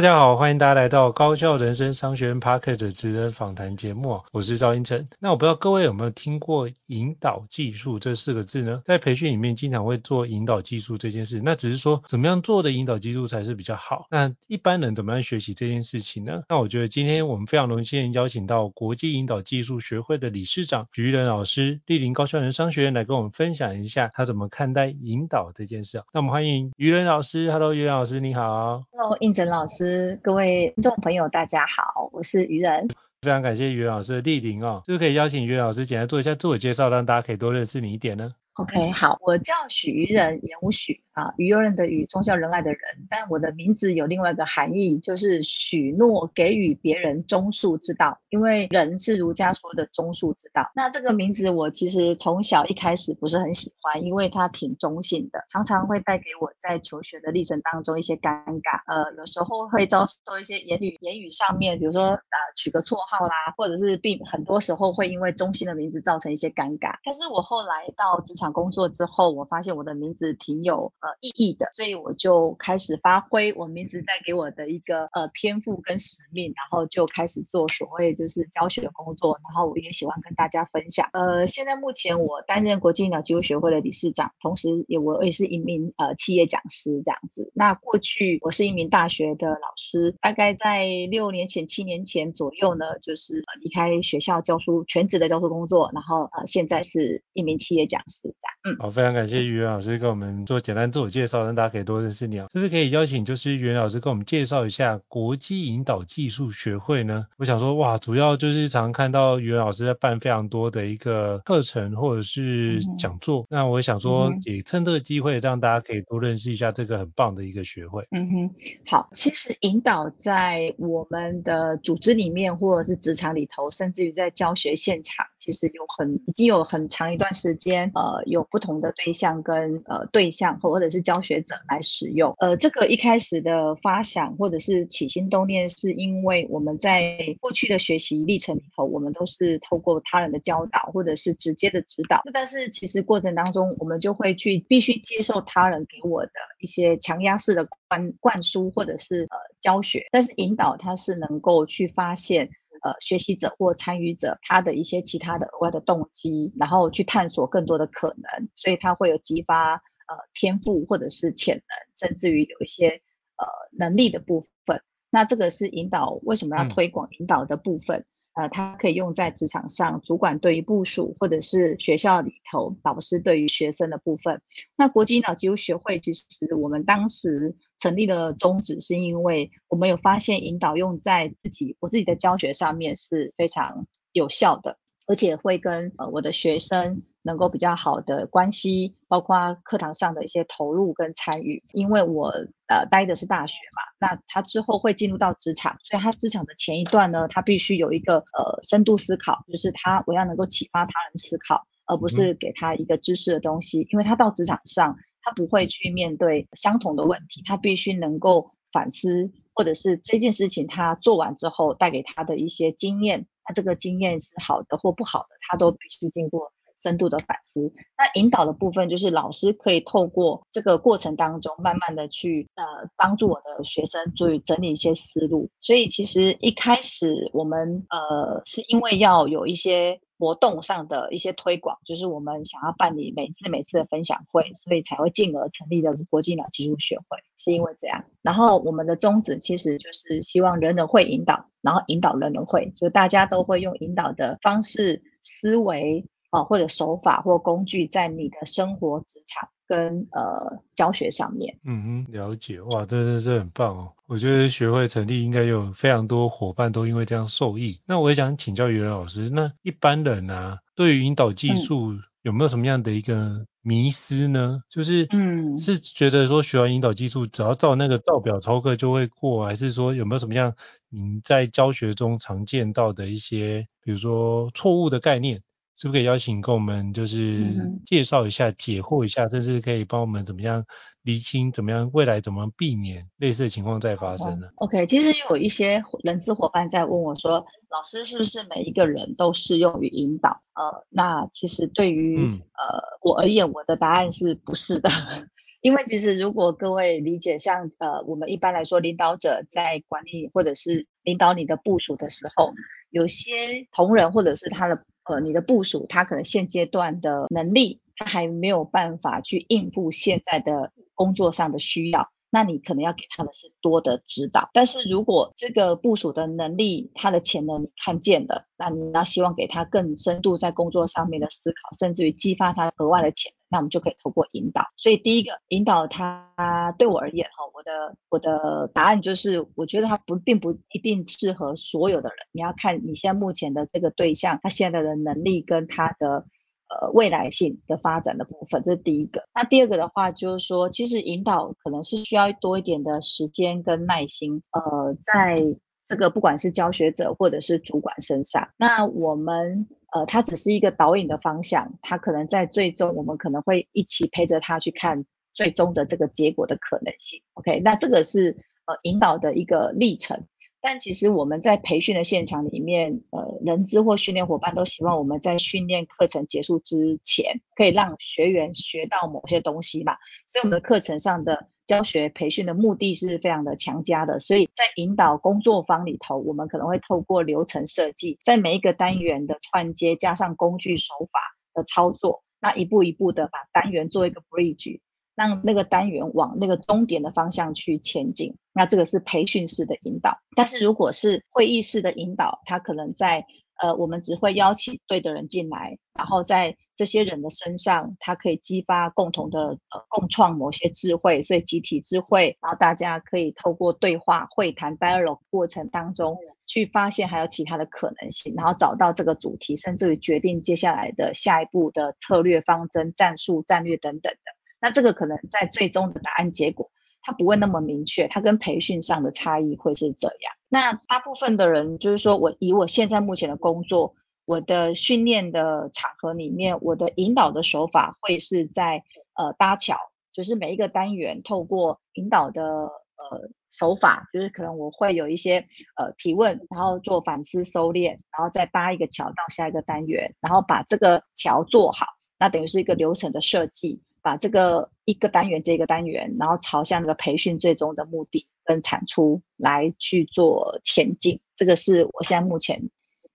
大家好，欢迎大家来到高效人生商学院 Podcast 职人访谈节目，我是赵英成。那我不知道各位有没有听过引导技术这四个字呢？在培训里面经常会做引导技术这件事，那只是说怎么样做的引导技术才是比较好。那一般人怎么样学习这件事情呢？那我觉得今天我们非常荣幸邀请到国际引导技术学会的理事长许育仁老师，莅临高效人商学院来跟我们分享一下他怎么看待引导这件事。那我们欢迎于仁老师，Hello，育仁老师你好。Hello，胤丞老师。各位听众朋友，大家好，我是于仁。非常感谢于老师的莅临哦，是不是可以邀请于老师简单做一下自我介绍，让大家可以多认识你一点呢。OK，好，我叫许于仁，言无许啊，于右任的于，忠孝仁爱的仁，但我的名字有另外一个含义，就是许诺给予别人忠恕之道，因为仁是儒家说的忠恕之道。那这个名字我其实从小一开始不是很喜欢，因为它挺中性的，常常会带给我在求学的历程当中一些尴尬，呃，有时候会遭受一些言语言语上面，比如说啊、呃、取个绰号啦，或者是并很多时候会因为中性的名字造成一些尴尬。但是我后来到职场。工作之后，我发现我的名字挺有呃意义的，所以我就开始发挥我名字带给我的一个呃天赋跟使命，然后就开始做所谓就是教学的工作，然后我也喜欢跟大家分享。呃，现在目前我担任国际医疗技术学会的理事长，同时也我也是一名呃企业讲师这样子。那过去我是一名大学的老师，大概在六年前、七年前左右呢，就是离开学校教书全职的教书工作，然后呃现在是一名企业讲师。嗯，好，非常感谢于元老师跟我们做简单自我介绍，让大家可以多认识你啊。是不是可以邀请就是于元老师跟我们介绍一下国际引导技术学会呢？我想说，哇，主要就是常看到于元老师在办非常多的一个课程或者是讲座。嗯、那我想说，也趁这个机会让大家可以多认识一下这个很棒的一个学会。嗯哼，好，其实引导在我们的组织里面，或者是职场里头，甚至于在教学现场，其实有很已经有很长一段时间，呃。有不同的对象跟呃对象或或者是教学者来使用，呃，这个一开始的发想或者是起心动念，是因为我们在过去的学习历程里头，我们都是透过他人的教导或者是直接的指导，但是其实过程当中，我们就会去必须接受他人给我的一些强压式的灌灌输或者是呃教学，但是引导他是能够去发现。呃，学习者或参与者他的一些其他的额外的动机，然后去探索更多的可能，所以他会有激发呃天赋或者是潜能，甚至于有一些呃能力的部分。那这个是引导为什么要推广引导的部分。嗯呃，它可以用在职场上，主管对于部属，或者是学校里头老师对于学生的部分。那国际引导集邮学会，其实我们当时成立的宗旨，是因为我们有发现引导用在自己我自己的教学上面是非常有效的，而且会跟呃我的学生。能够比较好的关系，包括课堂上的一些投入跟参与。因为我呃待的是大学嘛，那他之后会进入到职场，所以他职场的前一段呢，他必须有一个呃深度思考，就是他我要能够启发他人思考，而不是给他一个知识的东西。因为他到职场上，他不会去面对相同的问题，他必须能够反思，或者是这件事情他做完之后带给他的一些经验，那这个经验是好的或不好的，他都必须经过。深度的反思，那引导的部分就是老师可以透过这个过程当中，慢慢的去呃帮助我的学生注意整理一些思路。所以其实一开始我们呃是因为要有一些活动上的一些推广，就是我们想要办理每次每次的分享会，所以才会进而成立的国际脑技术学会，是因为这样。然后我们的宗旨其实就是希望人人会引导，然后引导人人会，就大家都会用引导的方式、思维啊或者手法或工具，在你的生活、职场跟呃教学上面。嗯哼，了解，哇，这这这很棒哦。我觉得学会成立应该有非常多伙伴都因为这样受益。那我也想请教于老师，那一般人啊，对于引导技术有没有什么样的一个迷思呢？就是，嗯，是觉得说学完引导技术，只要照那个照表操课就会过，还是说有没有什么样您在教学中常见到的一些，比如说错误的概念？是不是可以邀请跟我们就是介绍一下、嗯、解惑一下，甚至可以帮我们怎么样厘清，怎么样未来怎么避免类似的情况再发生呢？OK，其实有一些人资伙伴在问我说，老师是不是每一个人都适用于引导？呃，那其实对于、嗯、呃我而言，我的答案是不是的，因为其实如果各位理解像呃我们一般来说领导者在管理或者是领导你的部署的时候，有些同仁或者是他的。呃，你的部署他可能现阶段的能力，他还没有办法去应付现在的工作上的需要，那你可能要给他的是多的指导。但是如果这个部署的能力，他的潜能看见了，那你要希望给他更深度在工作上面的思考，甚至于激发他额外的潜能。那我们就可以透过引导，所以第一个引导他对我而言哈，我的我的答案就是，我觉得他不并不一定适合所有的人，你要看你现在目前的这个对象，他现在的能力跟他的呃未来性的发展的部分，这是第一个。那第二个的话就是说，其实引导可能是需要多一点的时间跟耐心，呃，在这个不管是教学者或者是主管身上，那我们。呃，它只是一个导引的方向，它可能在最终，我们可能会一起陪着他去看最终的这个结果的可能性。OK，那这个是呃引导的一个历程。但其实我们在培训的现场里面，呃，人资或训练伙伴都希望我们在训练课程结束之前，可以让学员学到某些东西嘛。所以我们的课程上的教学培训的目的是非常的强加的。所以在引导工作坊里头，我们可能会透过流程设计，在每一个单元的串接，加上工具手法的操作，那一步一步的把单元做一个 bridge。让那个单元往那个终点的方向去前进，那这个是培训式的引导。但是如果是会议式的引导，它可能在呃，我们只会邀请对的人进来，然后在这些人的身上，它可以激发共同的呃共创某些智慧，所以集体智慧，然后大家可以透过对话会谈 dialogue 过程当中去发现还有其他的可能性，然后找到这个主题，甚至于决定接下来的下一步的策略方针、战术、战略等等的。那这个可能在最终的答案结果，它不会那么明确，它跟培训上的差异会是这样。那大部分的人就是说，我以我现在目前的工作，我的训练的场合里面，我的引导的手法会是在呃搭桥，就是每一个单元透过引导的呃手法，就是可能我会有一些呃提问，然后做反思收敛，然后再搭一个桥到下一个单元，然后把这个桥做好，那等于是一个流程的设计。把这个一个单元接一个单元，然后朝向那个培训最终的目的跟产出来去做前进，这个是我现在目前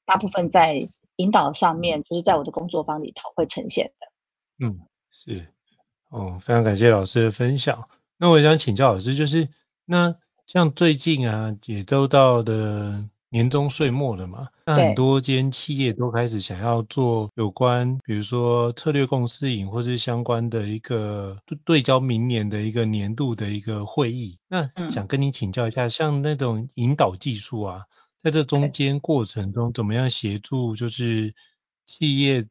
大部分在引导上面，就是在我的工作坊里头会呈现的。嗯，是，哦，非常感谢老师的分享。那我想请教老师，就是那像最近啊，也都到的。年终岁末了嘛，那很多间企业都开始想要做有关，比如说策略共识营或是相关的一个对焦明年的一个年度的一个会议。那想跟你请教一下，像那种引导技术啊，在这中间过程中怎么样协助，就是企业，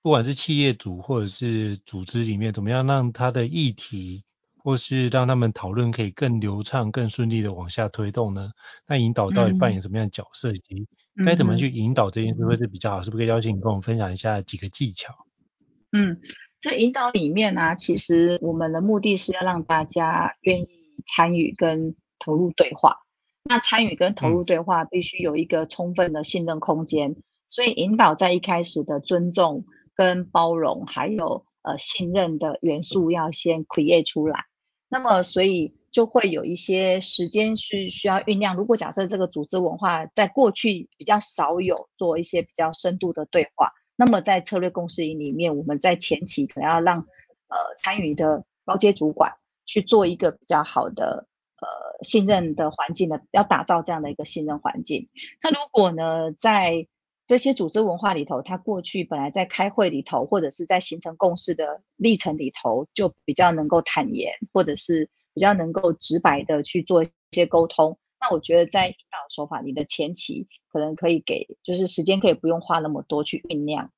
不管是企业主或者是组织里面，怎么样让他的议题。或是让他们讨论可以更流畅、更顺利的往下推动呢？那引导到底扮演什么样的角色，以及该怎么去引导这件事会是比较好？是不是可以邀请你跟我们分享一下几个技巧？嗯，这引导里面呢、啊，其实我们的目的是要让大家愿意参与跟投入对话。那参与跟投入对话必须有一个充分的信任空间，嗯、所以引导在一开始的尊重跟包容，还有呃信任的元素要先 create 出来。那么，所以就会有一些时间是需要酝酿。如果假设这个组织文化在过去比较少有做一些比较深度的对话，那么在策略共识营里面，我们在前期可能要让呃参与的高阶主管去做一个比较好的呃信任的环境的，要打造这样的一个信任环境。那如果呢，在这些组织文化里头，他过去本来在开会里头，或者是在形成共识的历程里头，就比较能够坦言，或者是比较能够直白的去做一些沟通。那我觉得在引导手法里的前期，可能可以给，就是时间可以不用花那么多去酝酿。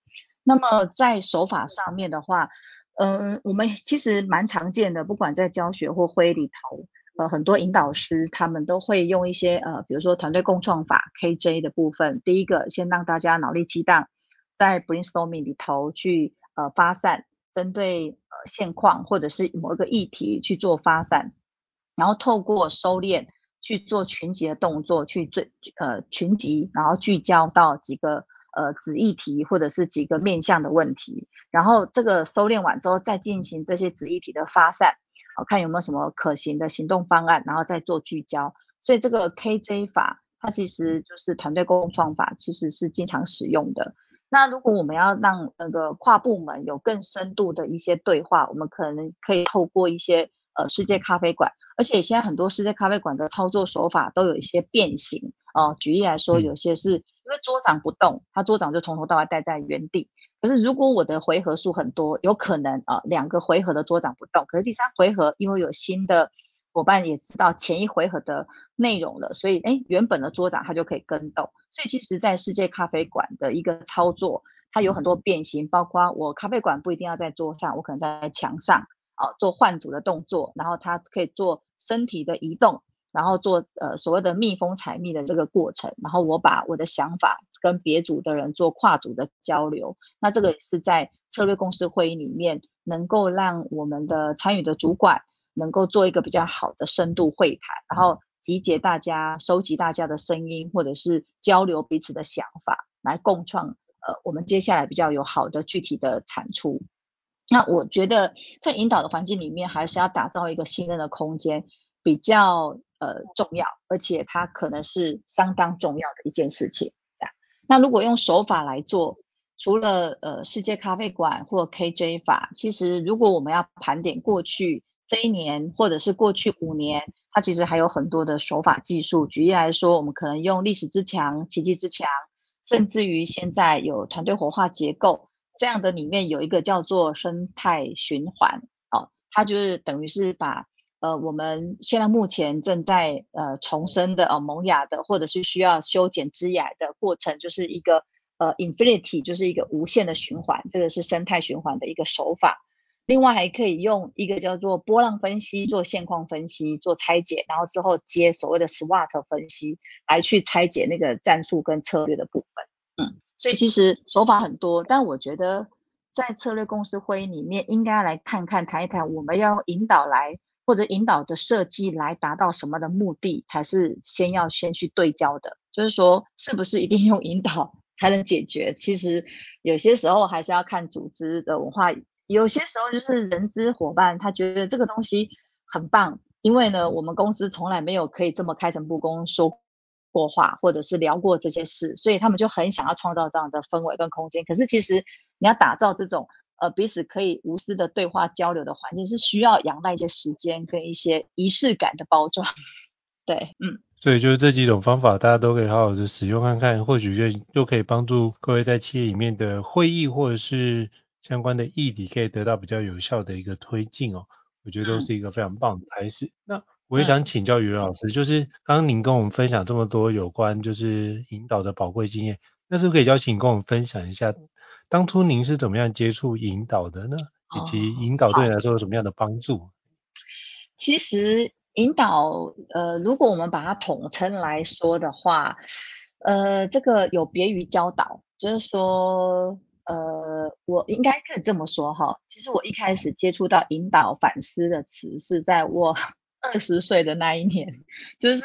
那么在手法上面的话，嗯，我们其实蛮常见的，不管在教学或会议里头。呃，很多引导师他们都会用一些呃，比如说团队共创法 KJ 的部分。第一个，先让大家脑力激荡，在 brainstorming 里头去呃发散，针对呃现况或者是某一个议题去做发散，然后透过收敛去做群集的动作，去最呃群集，然后聚焦到几个呃子议题或者是几个面向的问题，然后这个收敛完之后，再进行这些子议题的发散。好，看有没有什么可行的行动方案，然后再做聚焦。所以这个 KJ 法，它其实就是团队共创法，其实是经常使用的。那如果我们要让那个跨部门有更深度的一些对话，我们可能可以透过一些呃世界咖啡馆，而且现在很多世界咖啡馆的操作手法都有一些变形哦、呃。举例来说，有些是因为桌长不动，他桌长就从头到尾待在原地。可是，如果我的回合数很多，有可能啊，两个回合的桌长不动。可是第三回合，因为有新的伙伴也知道前一回合的内容了，所以哎，原本的桌长他就可以跟动。所以其实，在世界咖啡馆的一个操作，它有很多变形，包括我咖啡馆不一定要在桌上，我可能在墙上啊做换组的动作，然后它可以做身体的移动。然后做呃所谓的蜜蜂采蜜的这个过程，然后我把我的想法跟别组的人做跨组的交流，那这个是在策略共识会议里面能够让我们的参与的主管能够做一个比较好的深度会谈，然后集结大家、收集大家的声音，或者是交流彼此的想法，来共创呃我们接下来比较有好的具体的产出。那我觉得在引导的环境里面，还是要打造一个信任的空间，比较。呃，重要，而且它可能是相当重要的一件事情。这样那如果用手法来做，除了呃世界咖啡馆或 KJ 法，其实如果我们要盘点过去这一年，或者是过去五年，它其实还有很多的手法技术。举例来说，我们可能用历史之墙、奇迹之墙，甚至于现在有团队活化结构这样的，里面有一个叫做生态循环哦，它就是等于是把。呃，我们现在目前正在呃重生的呃萌芽的，或者是需要修剪枝芽的过程，就是一个呃 infinity，就是一个无限的循环，这个是生态循环的一个手法。另外还可以用一个叫做波浪分析做现况分析做拆解，然后之后接所谓的 SWOT 分析来去拆解那个战术跟策略的部分。嗯，所以其实手法很多，但我觉得在策略公司会议里面，应该来看看谈一谈，我们要引导来。或者引导的设计来达到什么的目的，才是先要先去对焦的。就是说，是不是一定用引导才能解决？其实有些时候还是要看组织的文化。有些时候就是人资伙伴他觉得这个东西很棒，因为呢，我们公司从来没有可以这么开诚布公说过话，或者是聊过这些事，所以他们就很想要创造这样的氛围跟空间。可是其实你要打造这种。呃，彼此可以无私的对话交流的环境是需要仰赖一些时间跟一些仪式感的包装。对，嗯。所以就是这几种方法，大家都可以好好的使用看看，或许就又可以帮助各位在企业里面的会议或者是相关的议题，可以得到比较有效的一个推进哦。我觉得都是一个非常棒的开始。嗯、那我也想请教于老师，就是刚刚您跟我们分享这么多有关就是引导的宝贵经验，那是不是可以邀请跟我们分享一下？当初您是怎么样接触引导的呢？以及引导对你来说有什么样的帮助？哦、其实引导，呃，如果我们把它统称来说的话，呃，这个有别于教导，就是说，呃，我应该可以这么说哈。其实我一开始接触到引导反思的词是在我二十岁的那一年，就是。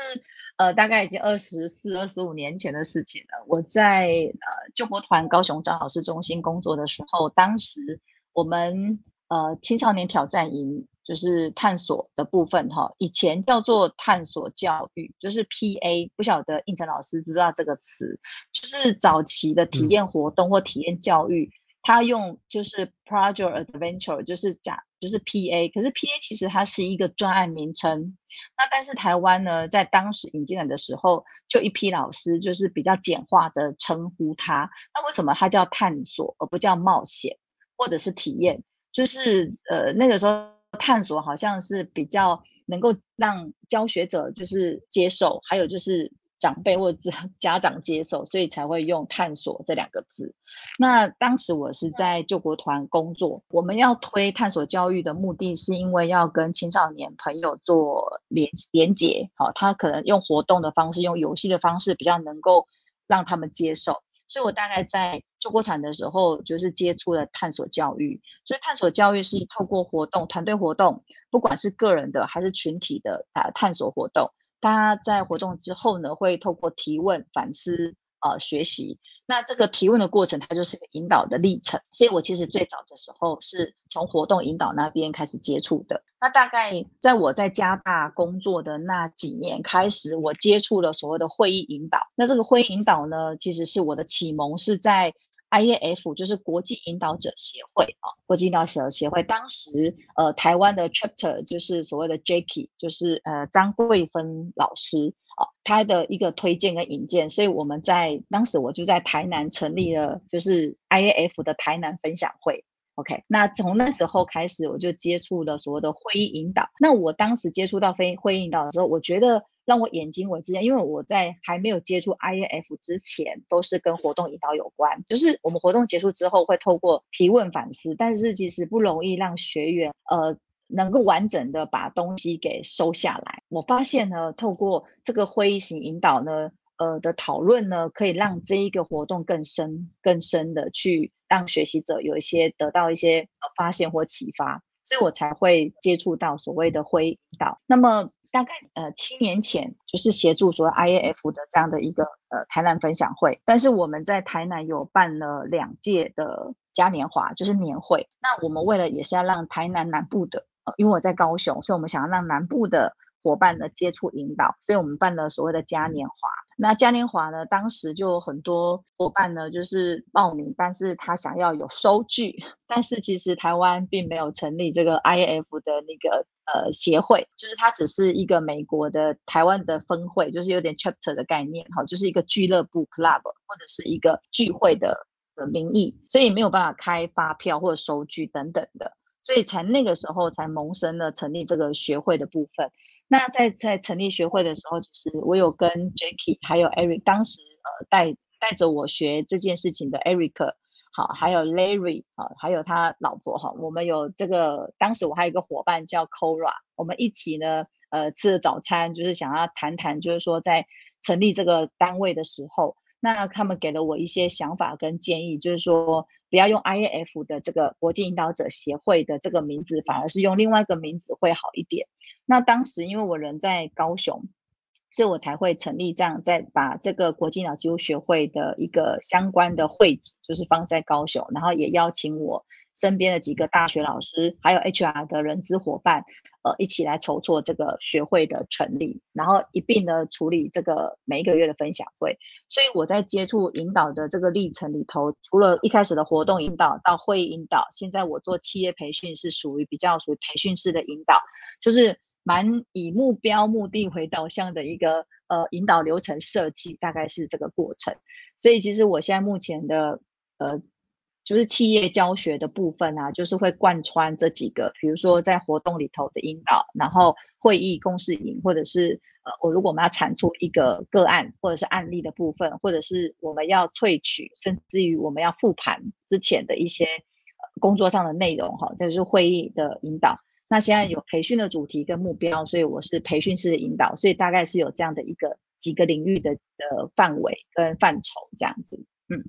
呃，大概已经二十四、二十五年前的事情了。我在呃救国团高雄张老师中心工作的时候，当时我们呃青少年挑战营就是探索的部分哈，以前叫做探索教育，就是 PA，不晓得应成老师知不知道这个词，就是早期的体验活动或体验教育，他、用就是 Project Adventure，就是讲就是 PA，可是 PA 其实它是一个专案名称，那但是台湾呢，在当时引进来的时候，就一批老师就是比较简化的称呼它，那为什么它叫探索而不叫冒险或者是体验？就是呃那个时候。探索好像是比较能够让教学者就是接受，还有就是长辈或者 家长接受，所以才会用探索这两个字。那当时我是在救国团工作，我们要推探索教育的目的是因为要跟青少年朋友做连连结，好，他可能用活动的方式，用游戏的方式比较能够让他们接受。所以我大概在救国团的时候，就是接触了探索教育。所以探索教育是透过活动、团队活动，不管是个人的还是群体的啊探索活动，他在活动之后呢，会透过提问、反思。呃，学习，那这个提问的过程，它就是个引导的历程。所以我其实最早的时候是从活动引导那边开始接触的。那大概在我在加大工作的那几年开始，我接触了所谓的会议引导。那这个会议引导呢，其实是我的启蒙是在。IAF 就是国际引导者协会啊，国际引导者协会当时呃台湾的 chapter 就是所谓的 Jacky，就是呃张桂芬老师啊，他的一个推荐跟引荐，所以我们在当时我就在台南成立了就是 IAF 的台南分享会。OK，那从那时候开始我就接触了所谓的会议引导。那我当时接触到非会议引导的时候，我觉得。让我眼睛为之前，因为我在还没有接触 IAF 之前，都是跟活动引导有关。就是我们活动结束之后，会透过提问反思，但是其实不容易让学员呃能够完整的把东西给收下来。我发现呢，透过这个会议型引导呢，呃的讨论呢，可以让这一个活动更深、更深的去让学习者有一些得到一些呃发现或启发，所以我才会接触到所谓的会议引导。那么。大概呃七年前，就是协助所谓 IAF 的这样的一个呃台南分享会，但是我们在台南有办了两届的嘉年华，就是年会。那我们为了也是要让台南南部的，呃，因为我在高雄，所以我们想要让南部的。伙伴的接触引导，所以我们办了所谓的嘉年华。那嘉年华呢，当时就有很多伙伴呢，就是报名，但是他想要有收据，但是其实台湾并没有成立这个 I F 的那个呃协会，就是它只是一个美国的台湾的分会，就是有点 chapter 的概念，哈，就是一个俱乐部 club 或者是一个聚会的的名义，所以没有办法开发票或者收据等等的。所以才那个时候才萌生了成立这个学会的部分。那在在成立学会的时候，其实我有跟 Jackie 还有 Eric，当时呃带带着我学这件事情的 Eric，好，还有 Larry 啊，还有他老婆哈，我们有这个当时我还有一个伙伴叫 Cora，我们一起呢呃吃了早餐，就是想要谈谈，就是说在成立这个单位的时候。那他们给了我一些想法跟建议，就是说不要用 IAF 的这个国际引导者协会的这个名字，反而是用另外一个名字会好一点。那当时因为我人在高雄，所以我才会成立这样，在把这个国际脑机学会的一个相关的会址，就是放在高雄，然后也邀请我。身边的几个大学老师，还有 HR 的人资伙伴，呃，一起来筹措这个学会的成立，然后一并的处理这个每一个月的分享会。所以我在接触引导的这个历程里头，除了一开始的活动引导到会议引导，现在我做企业培训是属于比较属于培训式的引导，就是蛮以目标目的为导向的一个呃引导流程设计，大概是这个过程。所以其实我现在目前的呃。就是企业教学的部分啊，就是会贯穿这几个，比如说在活动里头的引导，然后会议共识营，或者是呃，我如果我们要产出一个个案或者是案例的部分，或者是我们要萃取，甚至于我们要复盘之前的一些呃工作上的内容哈，这是会议的引导。那现在有培训的主题跟目标，所以我是培训式的引导，所以大概是有这样的一个几个领域的的范围跟范畴这样子。嗯，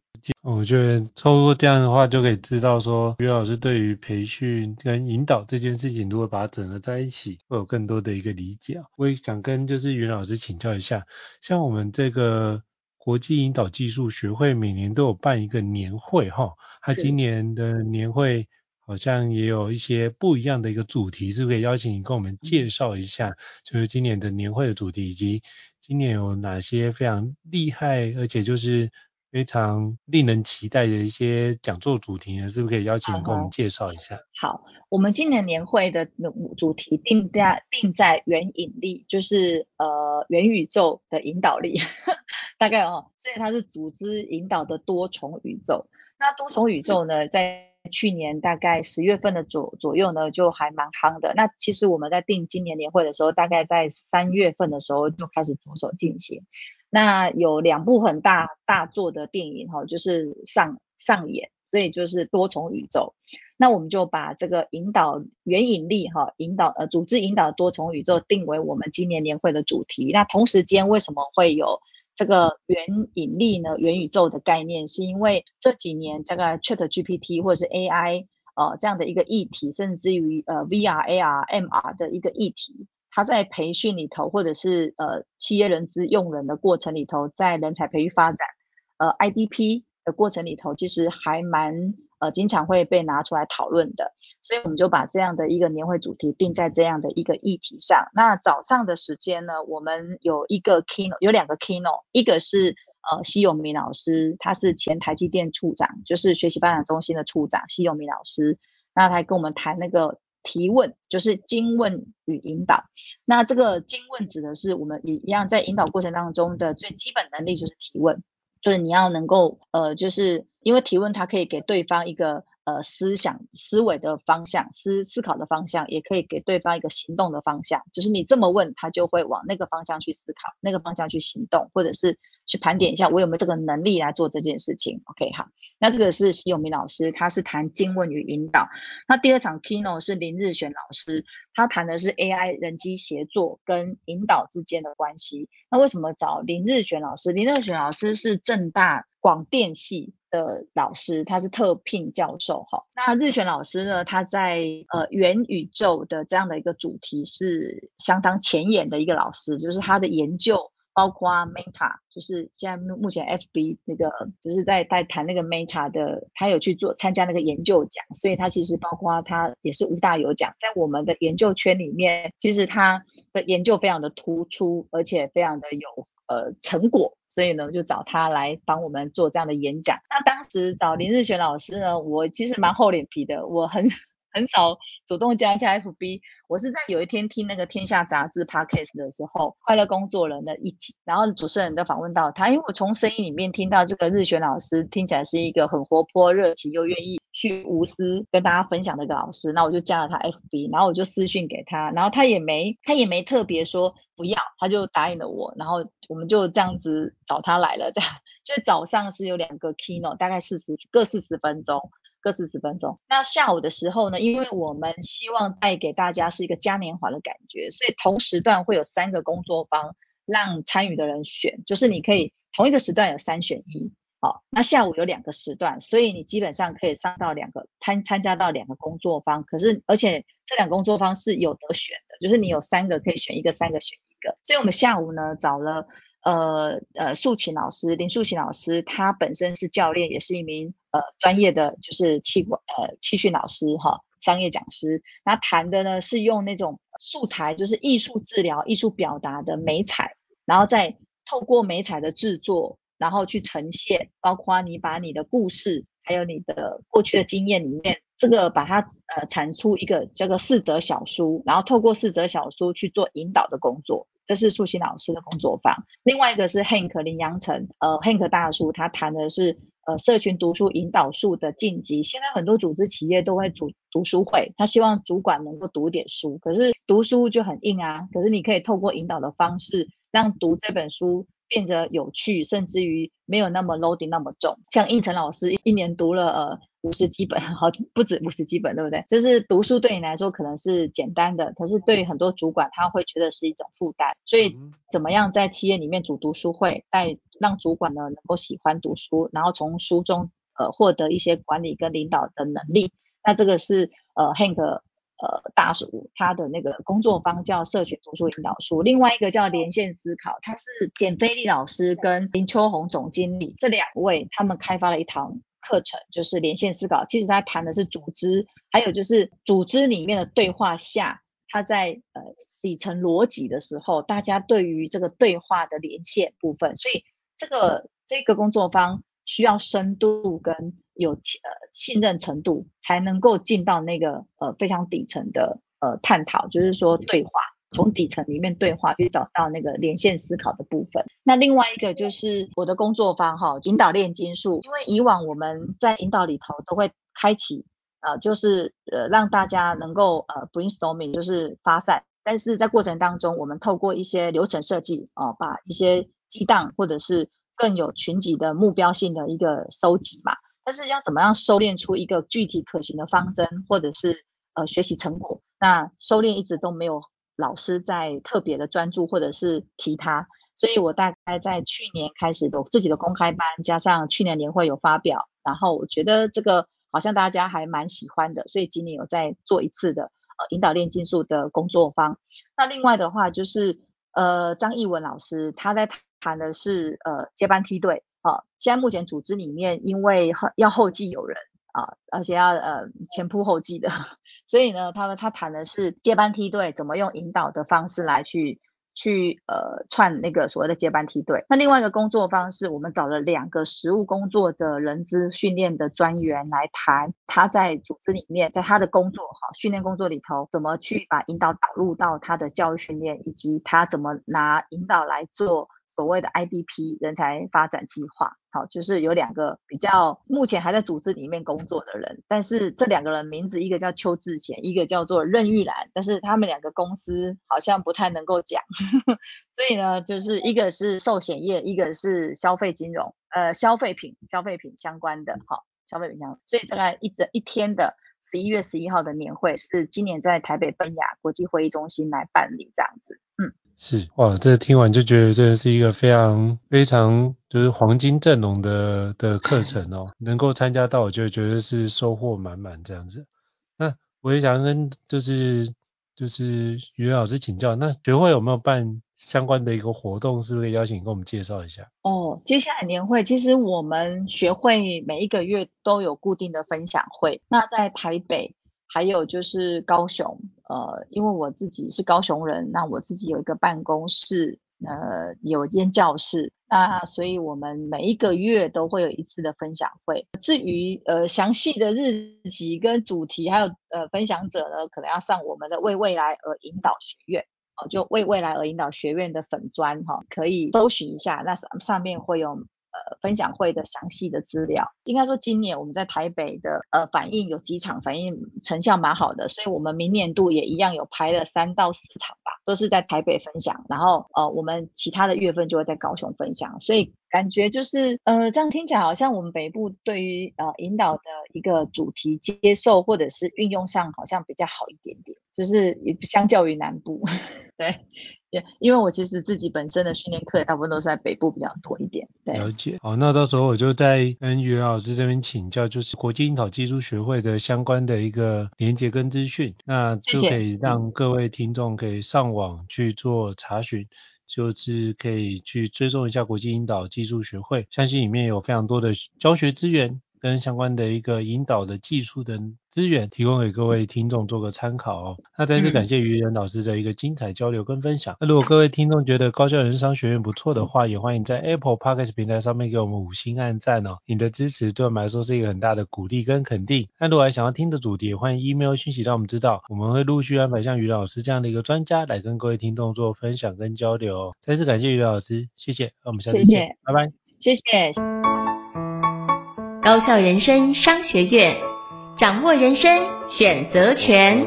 我觉得透过这样的话就可以知道说，于老师对于培训跟引导这件事情，如果把它整合在一起，会有更多的一个理解。我也想跟就是于老师请教一下，像我们这个国际引导技术学会每年都有办一个年会哈，他今年的年会好好像也有一些不一样的一个主题，是不是可以邀请你跟我们介绍一下，就是今年的年会的主题，以及今年有哪些非常厉害，而且就是。非常令人期待的一些讲座主题呢，是不是可以邀请你跟我们介绍一下？好，我们今年年会的主题定在定在元引力，就是呃元宇宙的引导力，大概哦，所以它是组织引导的多重宇宙。那多重宇宙呢，在去年大概十月份的左左右呢，就还蛮夯的。那其实我们在定今年年会的时候，大概在三月份的时候就开始着手进行。那有两部很大大作的电影哈，就是上上演，所以就是多重宇宙。那我们就把这个引导元引力哈，引导呃组织引导多重宇宙定为我们今年年会的主题。那同时间为什么会有这个元引力呢？元宇宙的概念是因为这几年这个 ChatGPT 或者是 AI 呃这样的一个议题，甚至于呃 VR、AR、MR 的一个议题。他在培训里头，或者是呃企业人资用人的过程里头，在人才培育发展，呃 IDP 的过程里头，其实还蛮呃经常会被拿出来讨论的。所以我们就把这样的一个年会主题定在这样的一个议题上。那早上的时间呢，我们有一个 keynote，有两个 keynote，一个是呃西永明老师，他是前台积电处长，就是学习发展中心的处长西永明老师，那他还跟我们谈那个。提问就是经问与引导，那这个经问指的是我们一样在引导过程当中的最基本能力就是提问，就是你要能够呃，就是因为提问它可以给对方一个。呃，思想思维的方向，思思考的方向，也可以给对方一个行动的方向。就是你这么问，他就会往那个方向去思考，那个方向去行动，或者是去盘点一下我有没有这个能力来做这件事情。OK，好，那这个是西永明老师，他是谈经问与引导。那第二场 keynote 是林日选老师，他谈的是 AI 人机协作跟引导之间的关系。那为什么找林日选老师？林日选老师是正大广电系。的老师，他是特聘教授哈。那日选老师呢，他在呃元宇宙的这样的一个主题是相当前沿的一个老师，就是他的研究包括 Meta，就是现在目前 FB 那个就是在在谈那个 Meta 的，他有去做参加那个研究奖，所以他其实包括他也是无大有奖，在我们的研究圈里面，其实他的研究非常的突出，而且非常的有呃成果。所以呢，就找他来帮我们做这样的演讲。那当时找林日璇老师呢，我其实蛮厚脸皮的，我很 很少主动加一下 FB。我是在有一天听那个《天下杂志》Podcast 的时候，快乐工作人的一集，然后主持人都访问到他，因为我从声音里面听到这个日璇老师听起来是一个很活泼、热情又愿意去无私跟大家分享的一个老师，那我就加了他 FB，然后我就私讯给他，然后他也没他也没特别说不要，他就答应了我，然后我们就这样子找他来了，这样，所 以早上是有两个 keynote，大概四十各四十分钟。各四十分钟。那下午的时候呢，因为我们希望带给大家是一个嘉年华的感觉，所以同时段会有三个工作坊，让参与的人选，就是你可以同一个时段有三选一。好，那下午有两个时段，所以你基本上可以上到两个参参加到两个工作坊。可是而且这两个工作坊是有得选的，就是你有三个可以选一个，三个选一个。所以我们下午呢找了。呃呃，素琴老师林素琴老师，他本身是教练，也是一名呃专业的就是气管呃气训老师哈，商业讲师。那谈的呢是用那种素材，就是艺术治疗、艺术表达的美彩，然后再透过美彩的制作，然后去呈现，包括你把你的故事，还有你的过去的经验里面，这个把它呃产出一个这个四则小书，然后透过四则小书去做引导的工作。这是素心老师的工作坊，另外一个是 Hank 林阳成，呃，Hank 大叔他谈的是呃社群读书引导术的晋级。现在很多组织企业都会组读书会，他希望主管能够读点书，可是读书就很硬啊。可是你可以透过引导的方式，让读这本书变得有趣，甚至于没有那么 loading 那么重。像应成老师一年读了呃。五十几本，好，不止五十几本，对不对？就是读书对你来说可能是简单的，可是对于很多主管他会觉得是一种负担。所以怎么样在企业里面组读书会，带让主管呢能够喜欢读书，然后从书中呃获得一些管理跟领导的能力。那这个是呃 Hank 呃大叔他的那个工作坊叫社群读书引导书，另外一个叫连线思考，他是简菲利老师跟林秋红总经理这两位他们开发了一堂。课程，就是连线思考。其实他谈的是组织，还有就是组织里面的对话下，他在呃底层逻辑的时候，大家对于这个对话的连线部分，所以这个这个工作坊需要深度跟有呃信任程度，才能够进到那个呃非常底层的呃探讨，就是说对话。从底层里面对话，去找到那个连线思考的部分。那另外一个就是我的工作坊哈，引导炼金术。因为以往我们在引导里头都会开启，呃，就是呃让大家能够呃 brainstorming，就是发散。但是在过程当中，我们透过一些流程设计啊、呃，把一些激荡或者是更有群集的目标性的一个收集嘛。但是要怎么样收敛出一个具体可行的方针，或者是呃学习成果？那收敛一直都没有。老师在特别的专注或者是提他，所以我大概在去年开始的自己的公开班，加上去年年会有发表，然后我觉得这个好像大家还蛮喜欢的，所以今年有在做一次的呃引导炼金术的工作坊。那另外的话就是呃张艺文老师他在谈的是呃接班梯队啊、现在目前组织里面因为要后继有人。啊，而且要呃前仆后继的，所以呢，他们他谈的是接班梯队怎么用引导的方式来去去呃串那个所谓的接班梯队。那另外一个工作方式，我们找了两个实务工作的人资训练的专员来谈，他在组织里面，在他的工作哈训练工作里头，怎么去把引导导入到他的教育训练，以及他怎么拿引导来做。所谓的 IDP 人才发展计划，好，就是有两个比较目前还在组织里面工作的人，但是这两个人名字，一个叫邱志贤，一个叫做任玉兰，但是他们两个公司好像不太能够讲，所以呢，就是一个是寿险业，一个是消费金融，呃，消费品、消费品相关的，好，消费品相关，所以大概一整一天的十一月十一号的年会是今年在台北奔雅国际会议中心来办理这样子，嗯。是哇，这听完就觉得这是一个非常非常就是黄金阵容的的课程哦，能够参加到，我就觉得是收获满满这样子。那我也想跟就是就是于老师请教，那学会有没有办相关的一个活动，是不是可以邀请跟我们介绍一下？哦，接下来年会其实我们学会每一个月都有固定的分享会，那在台北。还有就是高雄，呃，因为我自己是高雄人，那我自己有一个办公室，呃，有一间教室，那所以我们每一个月都会有一次的分享会。至于呃详细的日期跟主题，还有呃分享者呢，可能要上我们的为未来而引导学院，哦就为未来而引导学院的粉砖哈、可以搜寻一下，那上上面会有。呃，分享会的详细的资料，应该说今年我们在台北的呃反应有几场，反应成效蛮好的，所以我们明年度也一样有排了三到四场吧，都是在台北分享，然后呃我们其他的月份就会在高雄分享，所以感觉就是呃这样听起来好像我们北部对于呃引导的一个主题接受或者是运用上好像比较好一点点，就是也相较于南部，对。Yeah, 因为我其实自己本身的训练课大部分都是在北部比较多一点。对，了解。好，那到时候我就在跟袁老师这边请教，就是国际引导技术学会的相关的一个连接跟资讯，那就可以让各位听众可以上网去做查询，就是可以去追踪一下国际引导技术学会，相信里面有非常多的教学资源。跟相关的一个引导的技术的资源提供给各位听众做个参考哦。那再次感谢于仁老师的一个精彩交流跟分享。那如果各位听众觉得高效人生商学院不错的话，也欢迎在 Apple Podcast 平台上面给我们五星按赞哦。你的支持对我们来说是一个很大的鼓励跟肯定。那如果还想要听的主题，也欢迎 email 讯息让我们知道，我们会陆续安排像于老师这样的一个专家来跟各位听众做分享跟交流哦。再次感谢于老师，谢谢。那我们下次见，谢谢拜拜。谢谢。高校人生商学院掌握人生选择权。